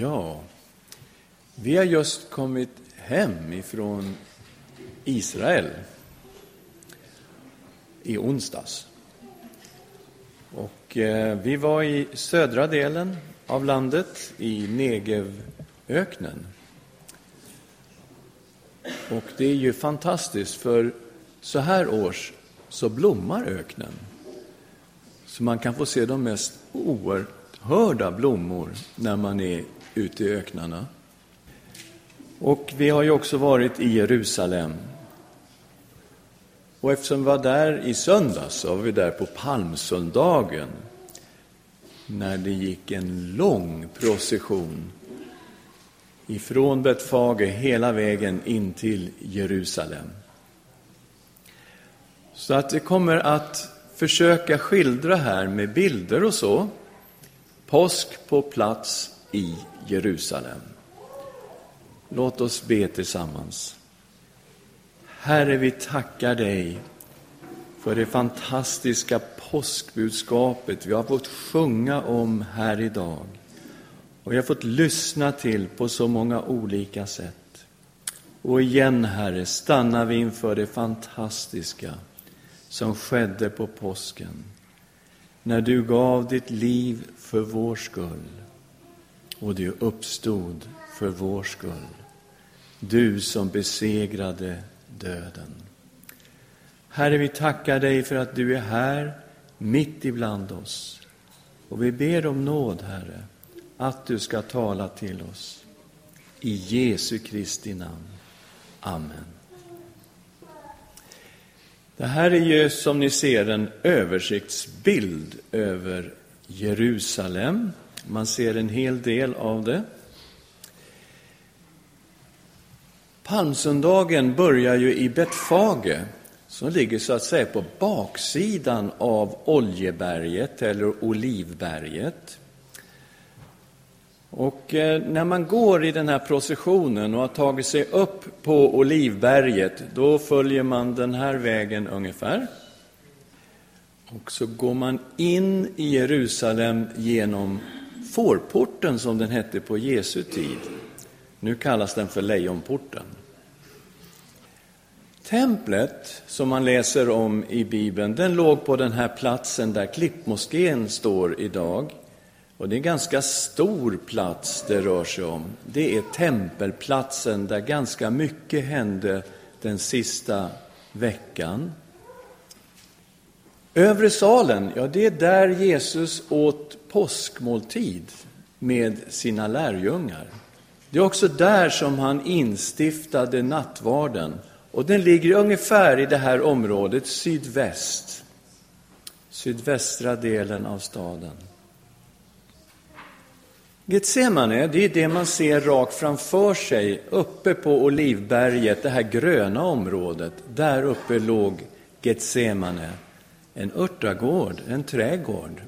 Ja, vi har just kommit hem ifrån Israel i onsdags. Och eh, vi var i södra delen av landet, i Negevöknen. Och det är ju fantastiskt, för så här års så blommar öknen. Så man kan få se de mest oerhörda blommor när man är ute i öknarna. Och vi har ju också varit i Jerusalem. Och eftersom vi var där i söndags så var vi där på palmsöndagen när det gick en lång procession ifrån Betfage hela vägen in till Jerusalem. Så att det kommer att försöka skildra här med bilder och så, påsk på plats i Jerusalem. Låt oss be tillsammans. Herre, vi tackar dig för det fantastiska påskbudskapet vi har fått sjunga om här idag och vi har fått lyssna till på så många olika sätt. Och igen, Herre, stannar vi inför det fantastiska som skedde på påsken när du gav ditt liv för vår skull och du uppstod för vår skull. Du som besegrade döden. Herre, vi tackar dig för att du är här, mitt ibland oss. Och vi ber om nåd, Herre, att du ska tala till oss. I Jesu Kristi namn. Amen. Det här är ju som ni ser en översiktsbild över Jerusalem. Man ser en hel del av det. Palmsöndagen börjar ju i Betfage, som ligger så att säga på baksidan av Oljeberget eller Olivberget. Och eh, när man går i den här processionen och har tagit sig upp på Olivberget, då följer man den här vägen ungefär. Och så går man in i Jerusalem genom fårporten, som den hette på Jesu tid. Nu kallas den för Lejonporten. Templet, som man läser om i Bibeln, den låg på den här platsen där Klippmoskén står idag. Och det är en ganska stor plats det rör sig om. Det är tempelplatsen där ganska mycket hände den sista veckan. Övre salen, ja, det är där Jesus åt påskmåltid med sina lärjungar. Det är också där som han instiftade nattvarden. Och den ligger ungefär i det här området sydväst, sydvästra delen av staden. Getsemane, det är det man ser rakt framför sig, uppe på Olivberget, det här gröna området. Där uppe låg Getsemane, en örtagård, en trädgård.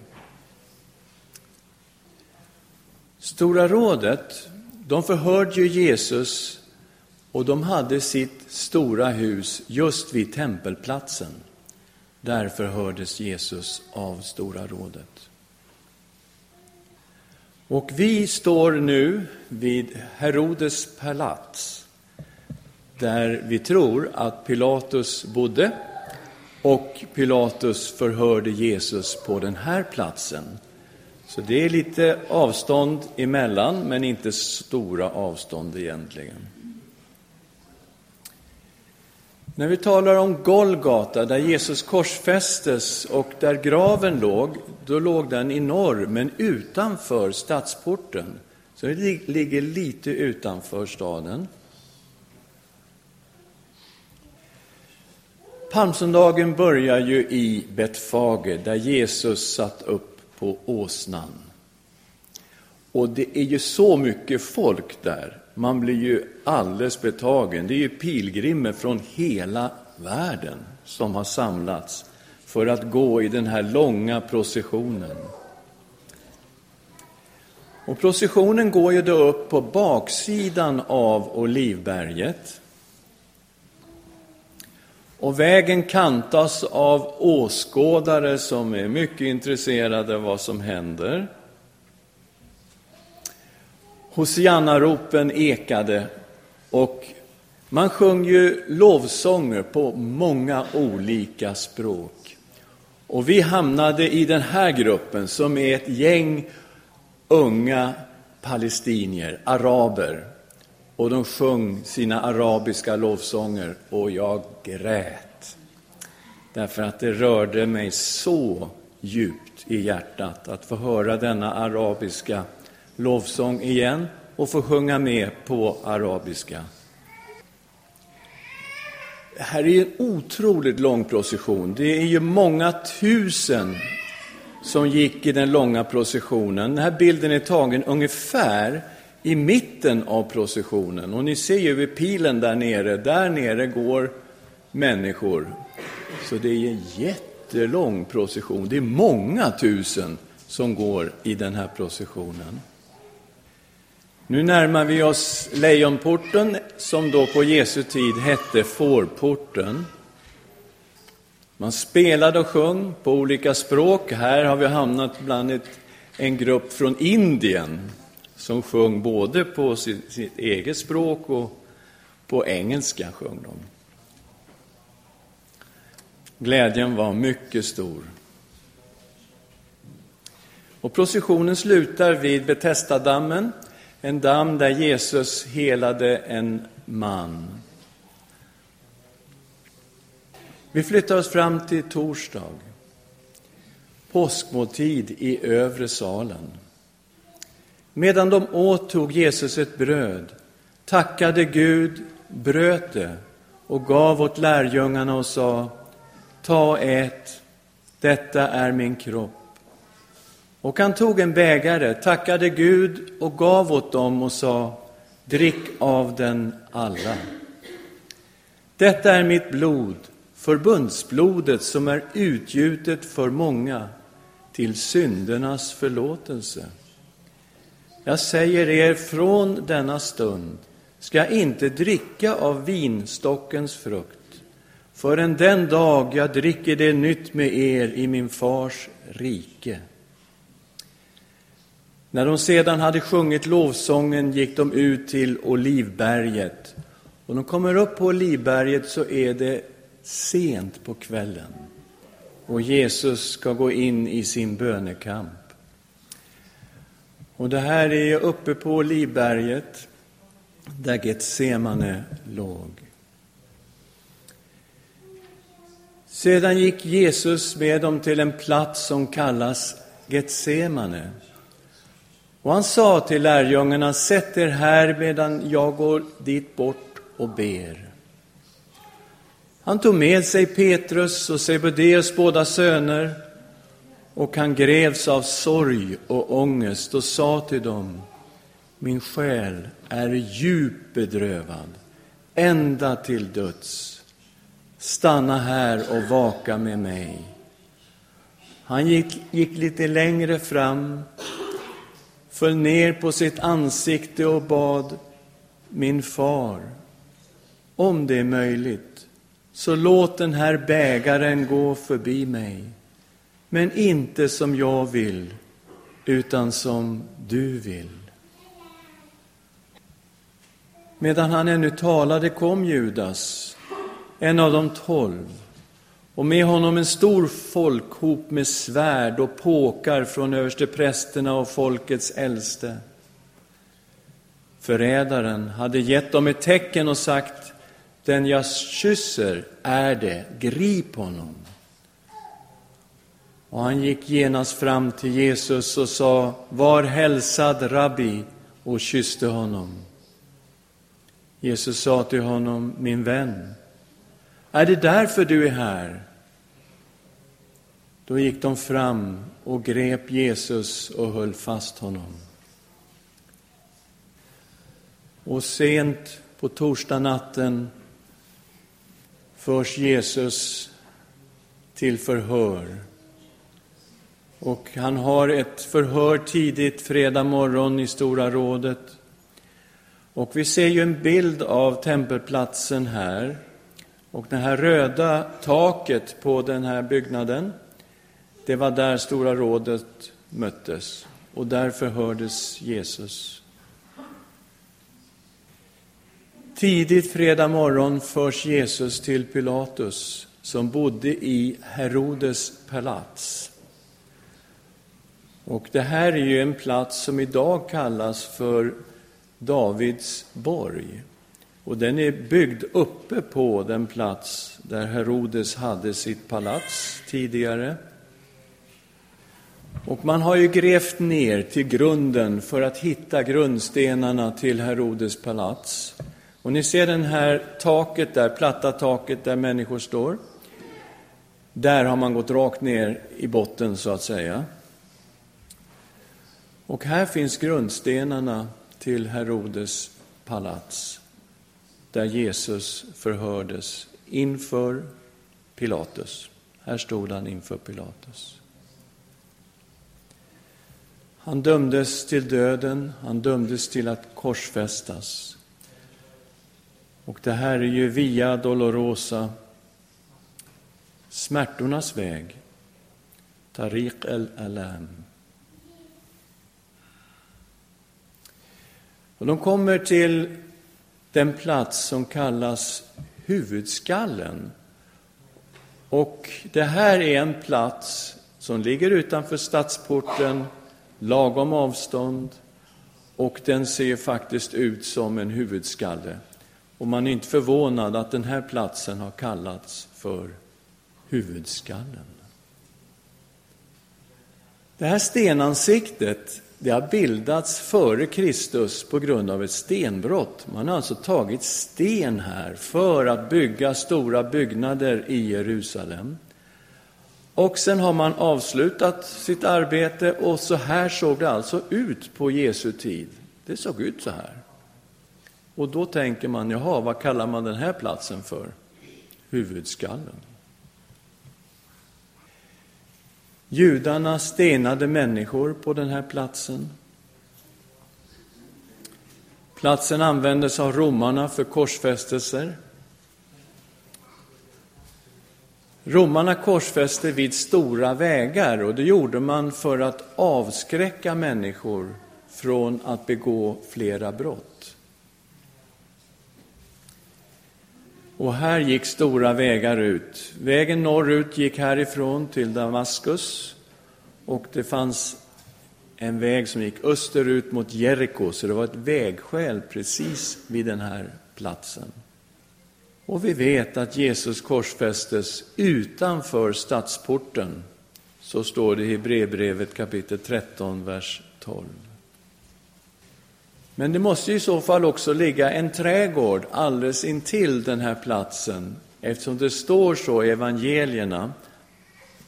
Stora rådet, de förhörde ju Jesus och de hade sitt stora hus just vid tempelplatsen. Där förhördes Jesus av Stora rådet. Och vi står nu vid Herodes palats, där vi tror att Pilatus bodde och Pilatus förhörde Jesus på den här platsen. Så det är lite avstånd emellan, men inte stora avstånd egentligen. När vi talar om Golgata, där Jesus korsfästes och där graven låg, då låg den i norr, men utanför stadsporten. Så det ligger lite utanför staden. Palmsöndagen börjar ju i Betfage, där Jesus satt upp på åsnan. Och det är ju så mycket folk där. Man blir ju alldeles betagen. Det är ju pilgrimer från hela världen som har samlats för att gå i den här långa processionen. Och processionen går ju då upp på baksidan av Olivberget. Och vägen kantas av åskådare som är mycket intresserade av vad som händer. Hosianna-ropen ekade och man sjöng ju lovsånger på många olika språk. Och vi hamnade i den här gruppen som är ett gäng unga palestinier, araber. Och de sjöng sina arabiska lovsånger och jag grät. Därför att det rörde mig så djupt i hjärtat att få höra denna arabiska lovsång igen och få sjunga med på arabiska. Det här är en otroligt lång procession. Det är ju många tusen som gick i den långa processionen. Den här bilden är tagen ungefär i mitten av processionen. Och ni ser ju vid pilen där nere, där nere går människor. Så det är en jättelång procession. Det är många tusen som går i den här processionen. Nu närmar vi oss Lejonporten, som då på Jesu tid hette Fårporten. Man spelade och sjöng på olika språk. Här har vi hamnat bland ett, en grupp från Indien som sjöng både på sitt, sitt eget språk och på engelska. sjöng de. Glädjen var mycket stor. Och processionen slutar vid Betestadammen en damm där Jesus helade en man. Vi flyttar oss fram till torsdag, påskmåltid i övre salen. Medan de åt tog Jesus ett bröd, tackade Gud, bröt det och gav åt lärjungarna och sa, ta och ät, detta är min kropp. Och han tog en bägare, tackade Gud och gav åt dem och sa, drick av den alla. Detta är mitt blod, förbundsblodet som är utgjutet för många till syndernas förlåtelse. Jag säger er, från denna stund ska jag inte dricka av vinstockens frukt förrän den dag jag dricker det nytt med er i min fars rike. När de sedan hade sjungit lovsången gick de ut till Olivberget. Och de kommer upp på Olivberget så är det sent på kvällen och Jesus ska gå in i sin bönekamp. Och det här är uppe på Livberget, där Getsemane låg. Sedan gick Jesus med dem till en plats som kallas Getsemane. Och han sa till lärjungarna, sätt er här medan jag går dit bort och ber. Han tog med sig Petrus och Sebedeus båda söner och han grevs av sorg och ångest och sa till dem, min själ är djupt bedrövad, ända till döds. Stanna här och vaka med mig. Han gick, gick lite längre fram föll ner på sitt ansikte och bad min far, om det är möjligt, så låt den här bägaren gå förbi mig, men inte som jag vill, utan som du vill. Medan han ännu talade kom Judas, en av de tolv, och med honom en stor folkhop med svärd och påkar från översteprästerna och folkets äldste. Förrädaren hade gett dem ett tecken och sagt, den jag kysser är det, grip honom. Och han gick genast fram till Jesus och sa, var hälsad rabbi, och kysste honom. Jesus sa till honom, min vän, är det därför du är här? Då gick de fram och grep Jesus och höll fast honom. Och sent på torsdagnatten förs Jesus till förhör. Och han har ett förhör tidigt fredag morgon i Stora rådet. Och vi ser ju en bild av tempelplatsen här. Och det här röda taket på den här byggnaden det var där Stora rådet möttes och där förhördes Jesus. Tidigt fredag morgon förs Jesus till Pilatus som bodde i Herodes palats. Och det här är ju en plats som idag kallas för Davids borg. Och den är byggd uppe på den plats där Herodes hade sitt palats tidigare. Och man har ju grävt ner till grunden för att hitta grundstenarna till Herodes palats. Och ni ser den här taket där, platta taket där människor står. Där har man gått rakt ner i botten så att säga. Och här finns grundstenarna till Herodes palats, där Jesus förhördes inför Pilatus. Här stod han inför Pilatus. Han dömdes till döden, han dömdes till att korsfästas. Och det här är ju Via Dolorosa, smärtornas väg, Tariq el-Alam. Och de kommer till den plats som kallas huvudskallen. Och det här är en plats som ligger utanför stadsporten, lagom avstånd, och den ser faktiskt ut som en huvudskalle. Och man är inte förvånad att den här platsen har kallats för huvudskallen. Det här stenansiktet det har bildats före Kristus på grund av ett stenbrott. Man har alltså tagit sten här för att bygga stora byggnader i Jerusalem. Och sen har man avslutat sitt arbete och så här såg det alltså ut på Jesu tid. Det såg ut så här. Och då tänker man, jaha, vad kallar man den här platsen för? Huvudskallen. Judarna stenade människor på den här platsen. Platsen användes av romarna för korsfästelser. Romarna korsfäste vid stora vägar och det gjorde man för att avskräcka människor från att begå flera brott. Och här gick stora vägar ut. Vägen norrut gick härifrån till Damaskus och det fanns en väg som gick österut mot Jeriko, så det var ett vägskäl precis vid den här platsen. Och vi vet att Jesus korsfästes utanför stadsporten. Så står det i Hebreerbrevet kapitel 13, vers 12. Men det måste i så fall också ligga en trädgård alldeles intill den här platsen, eftersom det står så i evangelierna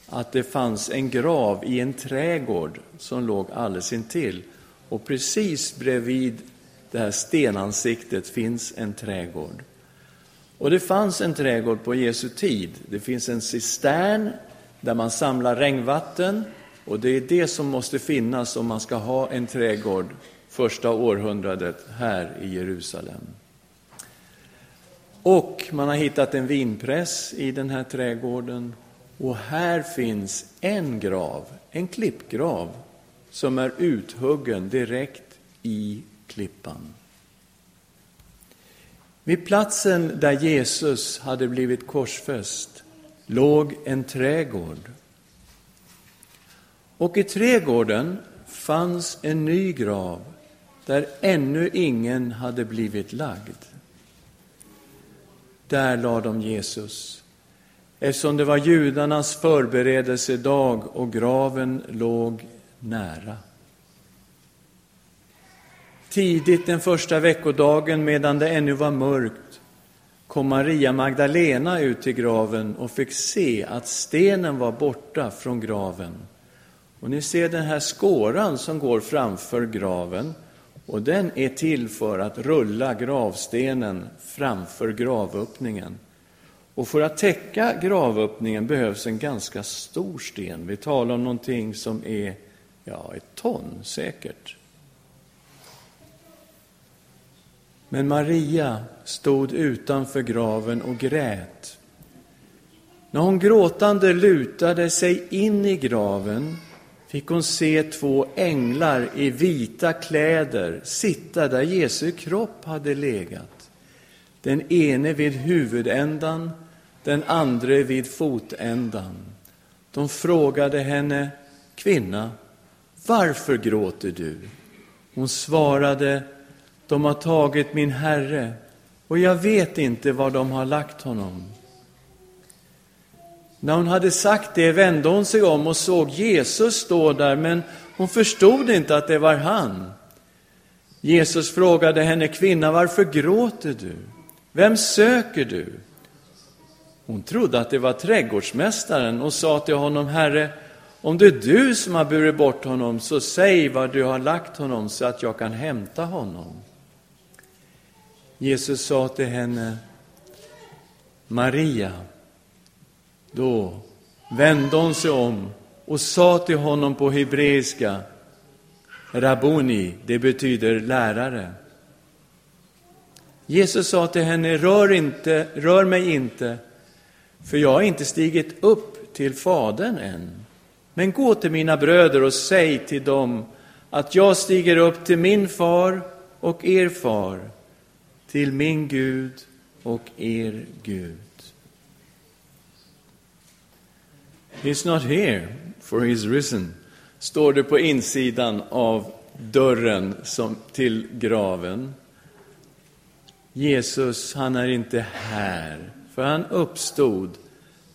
att det fanns en grav i en trädgård som låg alldeles intill. Och precis bredvid det här stenansiktet finns en trädgård. Och det fanns en trädgård på Jesu tid. Det finns en cistern där man samlar regnvatten och det är det som måste finnas om man ska ha en trädgård första århundradet här i Jerusalem. Och man har hittat en vinpress i den här trädgården och här finns en grav, en klippgrav, som är uthuggen direkt i klippan. Vid platsen där Jesus hade blivit korsfäst låg en trädgård. Och i trädgården fanns en ny grav där ännu ingen hade blivit lagd. Där lade de Jesus, eftersom det var judarnas förberedelsedag och graven låg nära. Tidigt den första veckodagen, medan det ännu var mörkt, kom Maria Magdalena ut till graven och fick se att stenen var borta från graven. Och ni ser den här skåran som går framför graven. Och den är till för att rulla gravstenen framför gravöppningen. Och för att täcka gravöppningen behövs en ganska stor sten. Vi talar om någonting som är ja, ett ton säkert. Men Maria stod utanför graven och grät. När hon gråtande lutade sig in i graven fick hon se två änglar i vita kläder sitta där Jesu kropp hade legat. Den ene vid huvudändan, den andre vid fotändan. De frågade henne, kvinna, varför gråter du? Hon svarade, de har tagit min herre och jag vet inte var de har lagt honom. När hon hade sagt det vände hon sig om och såg Jesus stå där, men hon förstod inte att det var han. Jesus frågade henne, kvinna, varför gråter du? Vem söker du? Hon trodde att det var trädgårdsmästaren och sa till honom, Herre, om det är du som har burit bort honom, så säg var du har lagt honom så att jag kan hämta honom. Jesus sa till henne, Maria. Då vände hon sig om och sa till honom på hebreiska, Rabuni, det betyder lärare. Jesus sa till henne, rör, inte, rör mig inte, för jag har inte stigit upp till Fadern än. Men gå till mina bröder och säg till dem att jag stiger upp till min far och er far, till min Gud och er Gud. He's not here, for he's risen, står det på insidan av dörren som, till graven. Jesus, han är inte här, för han uppstod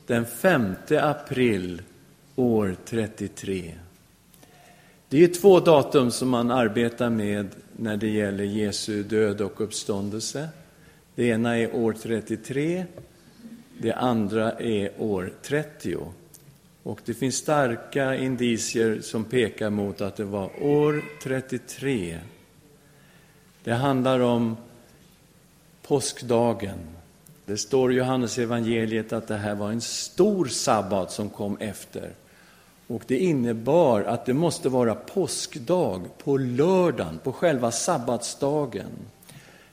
den 5 april år 33. Det är två datum som man arbetar med när det gäller Jesu död och uppståndelse. Det ena är år 33, det andra är år 30. Och det finns starka indicier som pekar mot att det var år 33. Det handlar om påskdagen. Det står i Johannes evangeliet att det här var en stor sabbat som kom efter. Och det innebar att det måste vara påskdag på lördagen, på själva sabbatsdagen.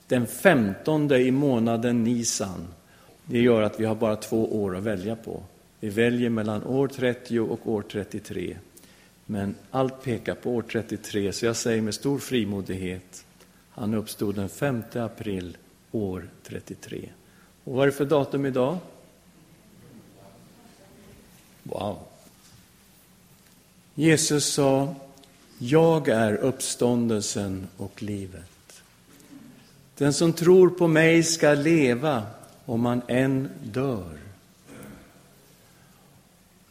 Den femtonde i månaden Nisan. Det gör att vi har bara två år att välja på. Vi väljer mellan år 30 och år 33. Men allt pekar på år 33, så jag säger med stor frimodighet, han uppstod den 5 april år 33. Och vad är det för datum idag? Wow! Jesus sa, jag är uppståndelsen och livet. Den som tror på mig ska leva om han än dör.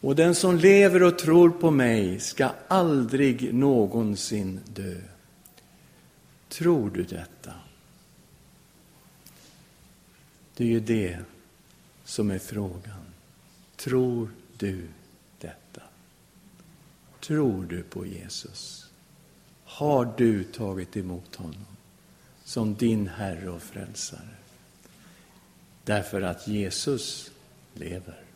Och den som lever och tror på mig ska aldrig någonsin dö. Tror du detta? Det är ju det som är frågan. Tror du detta? Tror du på Jesus? Har du tagit emot honom som din Herre och Frälsare? Därför att Jesus lever.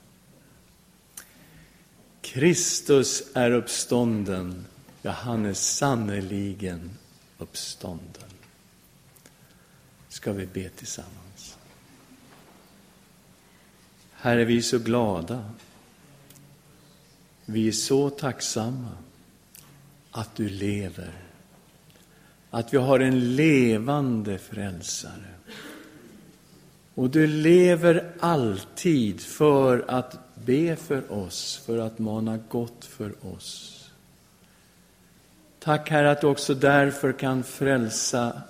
Kristus är uppstånden, ja, han är sannerligen uppstånden. Ska vi be tillsammans? Herre, vi är så glada. Vi är så tacksamma att du lever. Att vi har en levande frälsare. Och du lever alltid för att be för oss, för att mana gott för oss. Tack Herre att du också därför kan frälsa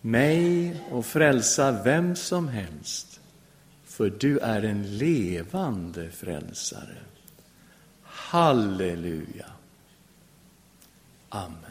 mig och frälsa vem som helst. För du är en levande frälsare. Halleluja. Amen.